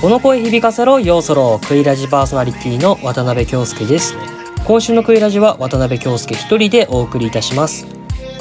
この声響かせろようそろクイラジパーソナリティの渡辺京介です。今週のクイラジは渡辺京介一人でお送りいたします。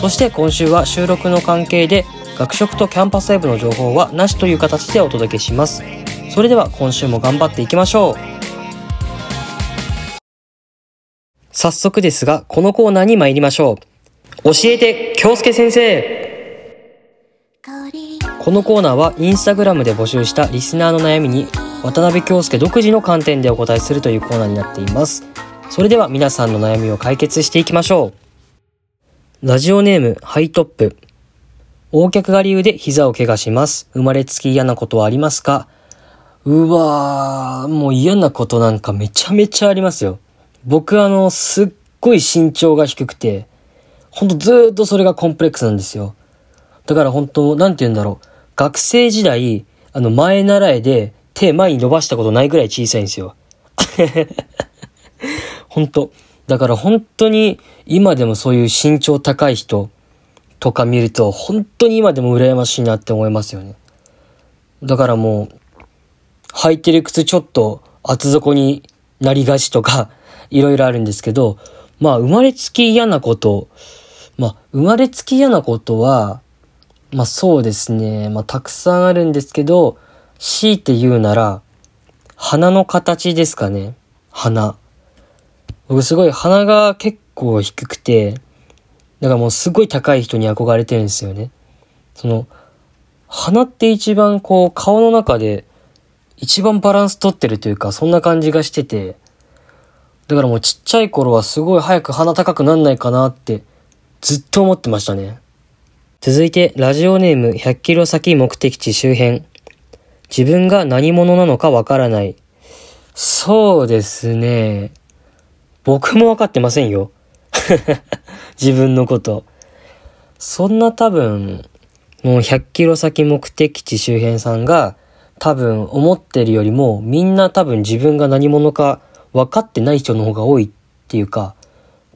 そして今週は収録の関係で学食とキャンパスライブの情報はなしという形でお届けします。それでは今週も頑張っていきましょう。早速ですがこのコーナーに参りましょう。教えて京介先生。このコーナーはインスタグラムで募集したリスナーの悩みに渡辺京介独自の観点でお答えするというコーナーになっていますそれでは皆さんの悩みを解決していきましょうラジオネームハイトップ横脚が理由で膝を怪我します生まれつき嫌なことはありますか？うわー、もう嫌なことなんかめちゃめちゃありますよ。僕あの、すっごい身長が低くて、ほんとずーっとそれがコンプレックスなんですよ。だから本当なんて言うんだろう。学生時代、あの、前習いで手前に伸ばしたことないぐらい小さいんですよ。本当だから本当に今でもそういう身長高い人とか見ると本当に今でも羨ましいなって思いますよね。だからもう、履いてる靴ちょっと厚底になりがちとか、いろいろあるんですけど、まあ生まれつき嫌なこと、まあ生まれつき嫌なことは、まあそうですね、まあたくさんあるんですけど、強いて言うなら、鼻の形ですかね。鼻。僕すごい鼻が結構低くて、だからもうすごい高い人に憧れてるんですよね。その、鼻って一番こう顔の中で一番バランス取ってるというか、そんな感じがしてて、だからもうちっちゃい頃はすごい早く鼻高くなんないかなってずっと思ってましたね。続いて、ラジオネーム100キロ先目的地周辺。自分が何者なのかわからない。そうですね。僕もわかってませんよ。自分のこと。そんな多分、もう100キロ先目的地周辺さんが、多分思ってるよりもみんな多分自分が何者か分かってない人の方が多いっていうか、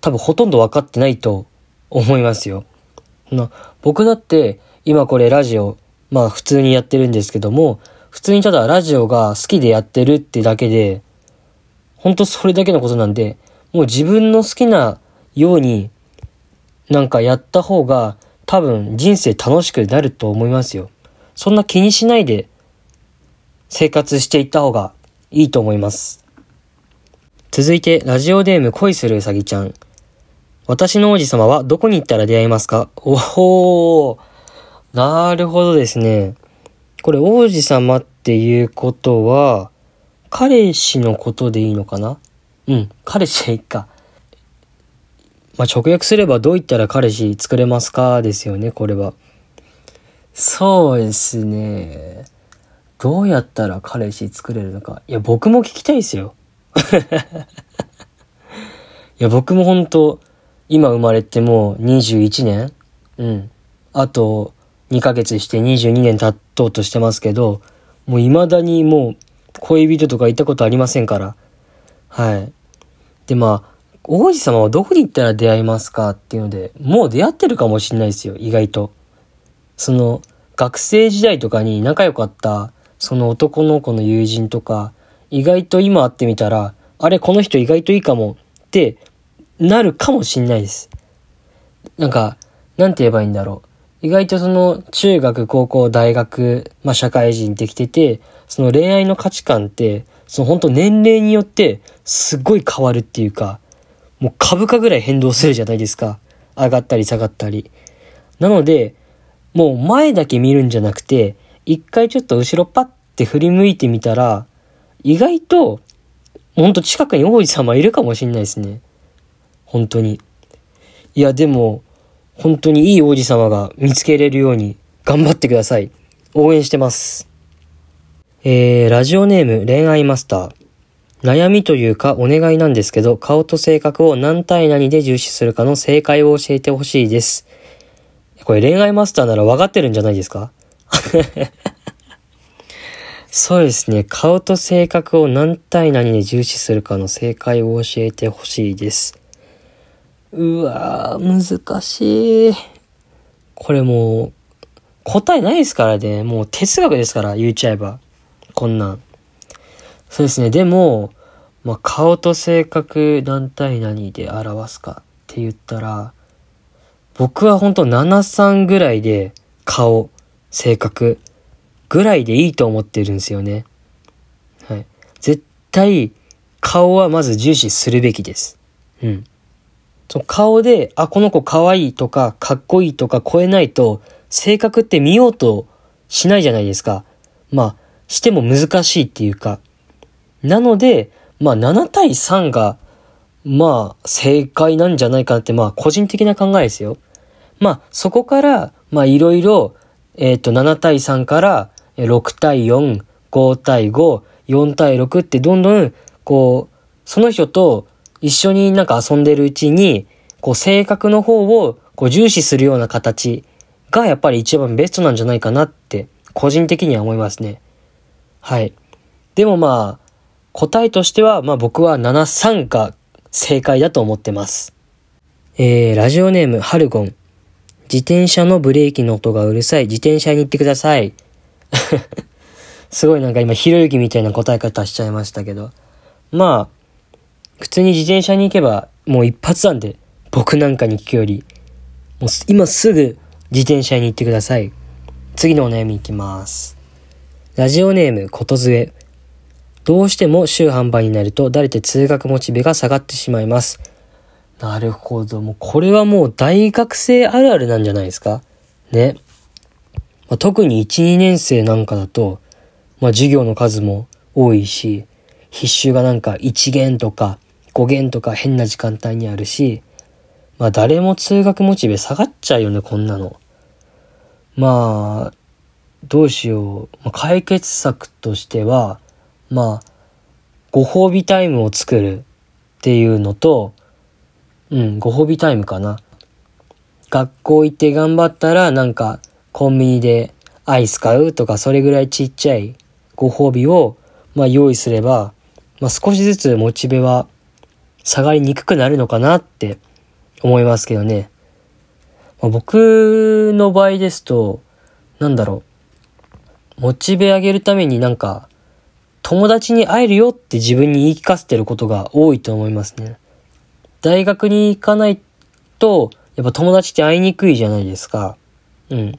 多分ほとんど分かってないと思いますよ。な僕だって今これラジオ、まあ普通にやってるんですけども、普通にただラジオが好きでやってるってだけで、ほんとそれだけのことなんで、もう自分の好きなようになんかやった方が多分人生楽しくなると思いますよ。そんな気にしないで生活していった方がいいと思います。続いて、ラジオネーム恋するうさぎちゃん。私の王子様はどこに行ったら出会えますか？おほー。なるほどですね。これ王子様っていうことは、彼氏のことでいいのかな？うん、彼氏でいいか。まあ、直訳すればどう言ったら彼氏作れますかですよね、これは。そうですね。どうやったら彼氏作れるのか。いや、僕も聞きたいですよ。いや、僕も本当今生まれてもう21年うん。あと2ヶ月して22年経とうとしてますけど、もう未だにもう恋人とか行ったことありませんから。はい。で、まあ、王子様はどこに行ったら出会いますかっていうので、もう出会ってるかもしれないですよ、意外と。その、学生時代とかに仲良かったその男の子の友人とか、意外と今会ってみたら、あれ、この人意外といいかもってなるかもしんないです。なんか、なんて言えばいいんだろう。意外とその中学、高校、大学、まあ社会人ってきてて、その恋愛の価値観って、その本当年齢によってすごい変わるっていうか、もう株価ぐらい変動するじゃないですか。上がったり下がったり。なので、もう前だけ見るんじゃなくて、一回ちょっと後ろパッて振り向いてみたら、意外と、ほんと近くに王子様いるかもしんないですね。本当に。いや、でも、本当にいい王子様が見つけれるように頑張ってください。応援してます。えー、ラジオネーム恋愛マスター。悩みというかお願いなんですけど、顔と性格を何対何で重視するかの正解を教えてほしいです。これ恋愛マスターなら分かってるんじゃないですか？そうですね。顔と性格を何対何で重視するかの正解を教えてほしいです。うわー、難しい。これもう、答えないですからね。もう哲学ですから、言っちゃえば。こんなん。そうですね。でも、まあ、顔と性格何対何で表すかって言ったら、僕は本当7、3ぐらいで顔、性格ぐらいでいいと思ってるんですよね。はい。絶対顔はまず重視するべきです。うん。その顔で、あ、この子可愛いとか、かっこいいとか超えないと、性格って見ようとしないじゃないですか。まあ、しても難しいっていうか。なので、まあ7対3が、まあ正解なんじゃないかなって、まあ個人的な考えですよ。まあそこから、まあいろいろ、えっ、ー、と7対3から6対4、5対5、4対6ってどんどん、こう、その人と一緒になんか遊んでるうちに、こう性格の方をこう重視するような形がやっぱり一番ベストなんじゃないかなって個人的には思いますね。はい。でもまあ、答えとしては、まあ僕は73が正解だと思ってます。えー、ラジオネーム、ハルゴン。自転車のブレーキの音がうるさい。自転車に行ってください。すごいなんか今、ひろゆきみたいな答え方しちゃいましたけど。まあ、普通に自転車に行けばもう一発なんで、僕なんかに聞くより、もう今すぐ自転車に行ってください。次のお悩みいきます。ラジオネーム、ことずえ。どうしても週販売になると、だれて通学モチベが下がってしまいます。なるほど。もうこれはもう大学生あるあるなんじゃないですかね。まあ、特に1、2年生なんかだと、まあ授業の数も多いし、必修がなんか1限とか5限とか変な時間帯にあるし、まあ誰も通学モチベ下がっちゃうよね、こんなの。まあ、どうしよう。まあ、解決策としては、まあ、ご褒美タイムを作るっていうのと、うん、ご褒美タイムかな。学校行って頑張ったら、なんか、コンビニでアイス買うとか、それぐらいちっちゃいご褒美を、まあ、用意すれば、まあ、少しずつモチベは下がりにくくなるのかなって思いますけどね。まあ、僕の場合ですと、なんだろう。モチベ上げるためになんか、友達に会えるよって自分に言い聞かせてることが多いと思いますね。大学に行かないと、やっぱ友達って会いにくいじゃないですか。うん。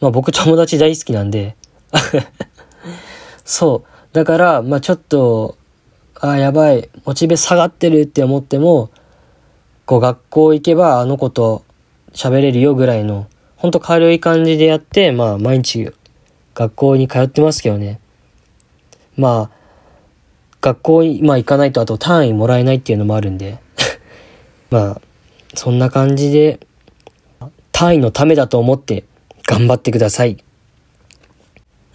まあ僕友達大好きなんで。そう。だから、まあちょっと、ああ、やばい、モチベ下がってるって思っても、こう学校行けばあの子と喋れるよぐらいの、ほんと軽い感じでやって、まあ毎日学校に通ってますけどね。まあ、学校に、まあ行かないとあと単位もらえないっていうのもあるんで。まあ、そんな感じで、単位のためだと思って頑張ってください。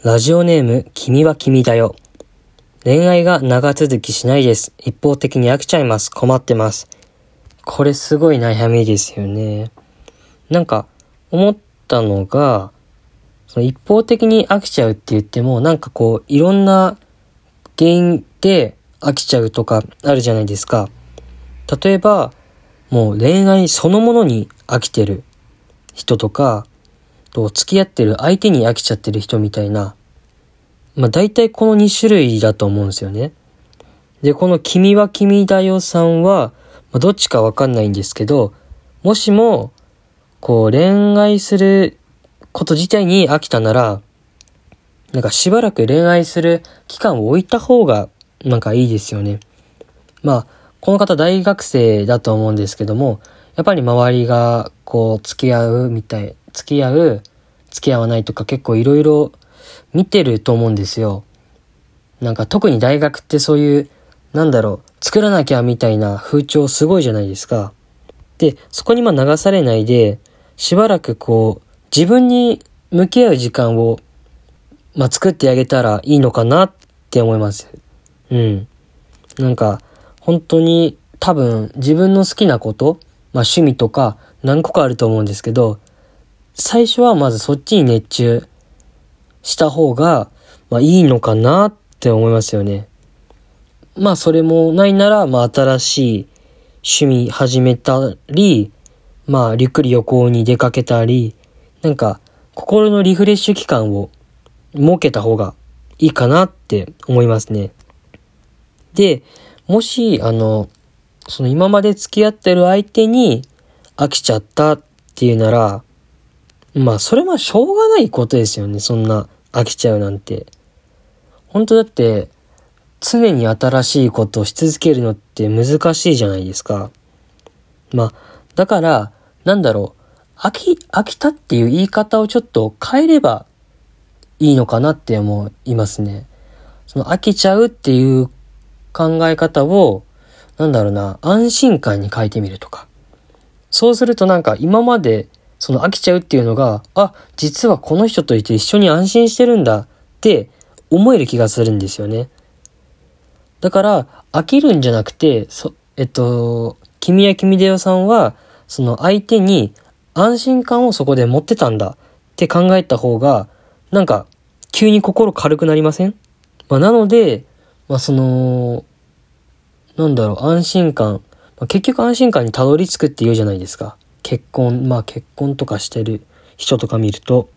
ラジオネーム、君は君だよ。恋愛が長続きしないです。一方的に飽きちゃいます。困ってます。これすごい悩みですよね。なんか、思ったのが、その一方的に飽きちゃうって言っても、なんかこう、いろんな原因で飽きちゃうとかあるじゃないですか。例えば、もう恋愛そのものに飽きてる人とか、と付き合ってる相手に飽きちゃってる人みたいな、まあ大体この2種類だと思うんですよね。で、この君は君だよさんは、まあ、どっちかわかんないんですけど、もしも、こう恋愛すること自体に飽きたなら、なんかしばらく恋愛する期間を置いた方がなんかいいですよね。まあ、この方大学生だと思うんですけども、やっぱり周りがこう付き合うみたい、付き合う、付き合わないとか結構いろいろ見てると思うんですよ。なんか特に大学ってそういう、なんだろう、作らなきゃみたいな風潮すごいじゃないですか。で、そこにまあ流されないで、しばらくこう、自分に向き合う時間を、まあ、作ってあげたらいいのかなって思います。うん。なんか、本当に多分自分の好きなこと、まあ趣味とか何個かあると思うんですけど、最初はまずそっちに熱中した方が、まあいいのかなって思いますよね。まあそれもないなら、まあ新しい趣味始めたり、まあゆっくり旅行に出かけたり、なんか心のリフレッシュ期間を設けた方がいいかなって思いますね。で、もし、あの、その今まで付き合ってる相手に飽きちゃったっていうなら、まあ、それはしょうがないことですよね。そんな飽きちゃうなんて。本当だって、常に新しいことをし続けるのって難しいじゃないですか。まあ、だから、なんだろう。飽き、飽きたっていう言い方をちょっと変えればいいのかなって思いますね。その飽きちゃうっていう考え方を、なんだろうな、安心感に変えてみるとか。そうするとなんか今までその飽きちゃうっていうのが、あ、実はこの人といて一緒に安心してるんだって思える気がするんですよね。だから、飽きるんじゃなくて、そ、えっと、君や君でよさんは、その相手に安心感をそこで持ってたんだって考えた方が、なんか、急に心軽くなりません？まあ、なので、まあ、その、なんだろう、安心感。まあ、結局安心感にたどり着くって言うじゃないですか。結婚、まあ結婚とかしてる人とか見ると。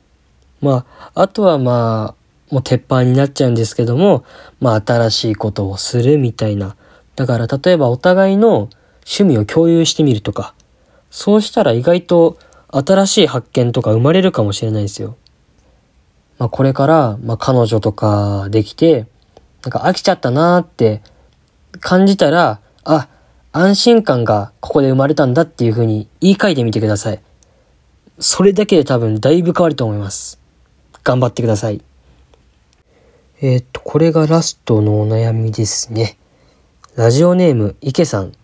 まあ、あとはまあ、もう鉄板になっちゃうんですけども、まあ新しいことをするみたいな。だから例えばお互いの趣味を共有してみるとか、そうしたら意外と新しい発見とか生まれるかもしれないですよ。まあこれから、まあ彼女とかできて、なんか飽きちゃったなーって感じたら、あ、安心感がここで生まれたんだっていう風に言い換えてみてください。それだけで多分だいぶ変わると思います。頑張ってください。えー、っと、これがラストのお悩みですね。ラジオネーム、池さん。好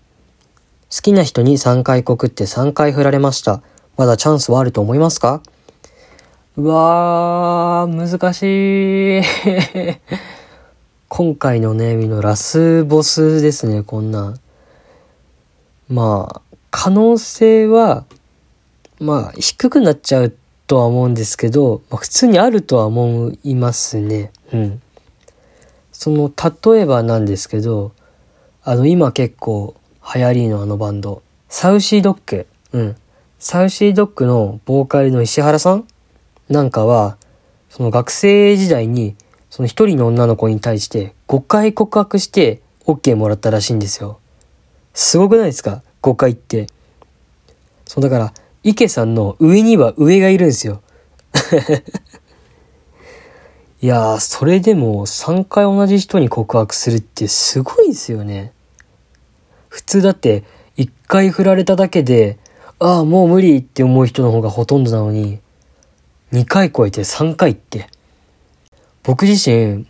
きな人に3回告って3回振られました。まだチャンスはあると思いますか？うわー、難しい。今回のお悩みのラスボスですね、こんなん。まあ、可能性は、まあ、低くなっちゃうとは思うんですけど、まあ、普通にあるとは思いますね。うん。その、例えばなんですけど、あの、今結構流行りのあのバンド、サウシードッグ。うん。サウシードッグのボーカルの石原さんなんかは、その学生時代に、その一人の女の子に対して5回告白して OK もらったらしいんですよ。すごくないですか ?5 回って。そう、だから、池さんの上には上がいるんですよ。いやー、それでも3回同じ人に告白するってすごいですよね。普通だって1回振られただけで、ああ、もう無理って思う人の方がほとんどなのに、2回超えて3回って。僕自身、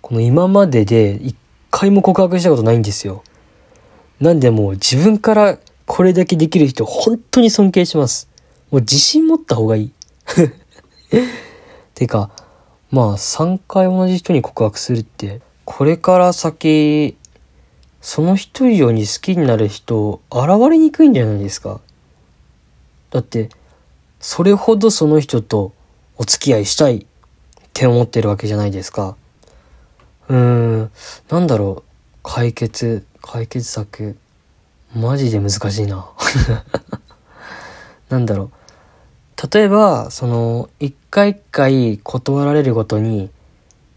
この今までで1回も告白したことないんですよ。なんでもう自分からこれだけできる人本当に尊敬します。もう自信持った方がいい。てか、まあ3回同じ人に告白するって、これから先、その人以上に好きになる人現れにくいんじゃないですか。だって、それほどその人とお付き合いしたいって思ってるわけじゃないですか。うーん、なんだろう、解決解決策、マジで難しいな。なんだろう。例えば、その、一回一回断られるごとに、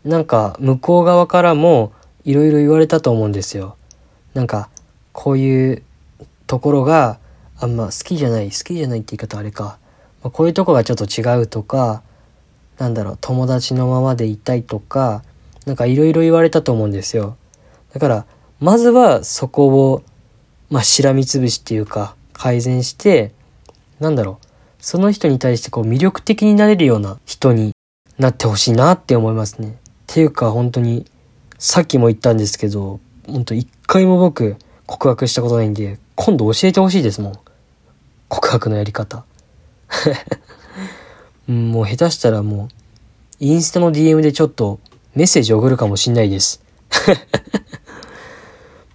なんか、向こう側からも、いろいろ言われたと思うんですよ。なんか、こういうところがあんま好きじゃない、好きじゃないって言い方あれか。まあ、こういうとこがちょっと違うとか、なんだろう、友達のままでいたいとか、なんかいろいろ言われたと思うんですよ。だから、まずはそこを、まあ、しらみつぶしっていうか、改善して、なんだろう、その人に対してこう魅力的になれるような人になってほしいなって思いますね。っていうか本当に、さっきも言ったんですけど、本当一回も僕告白したことないんで、今度教えてほしいですもん。告白のやり方。もう下手したらもう、インスタの DM でちょっとメッセージ送るかもしんないです。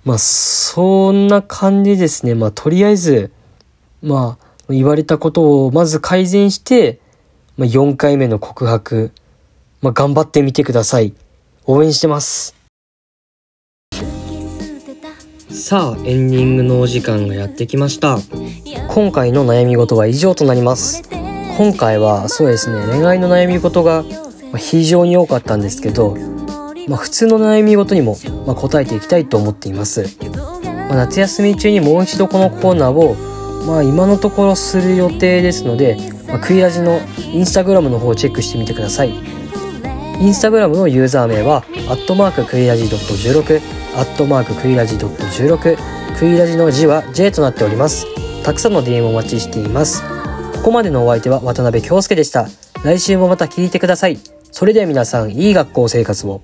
まあ、そんな感じですね。まあ、とりあえず、まあ、言われたことをまず改善して、まあ、4回目の告白、まあ、頑張ってみてください。応援してます。さあ、エンディングのお時間がやってきました。今回の悩み事は以上となります。今回はそうですね、恋愛の悩み事が非常に多かったんですけど、まあ、普通の悩み事にも、ま、答えていきたいと思っています。まあ、夏休み中にもう一度このコーナーを、まあ、今のところする予定ですので、まあ、クイラジのインスタグラムの方をチェックしてみてください。インスタグラムのユーザー名は、アットマーククイラジ .16、アットマーククイラジ .16、クイラジの字は J となっております。たくさんの DM をお待ちしています。ここまでのお相手は渡辺京介でした。来週もまた聞いてください。それでは皆さん、いい学校生活を。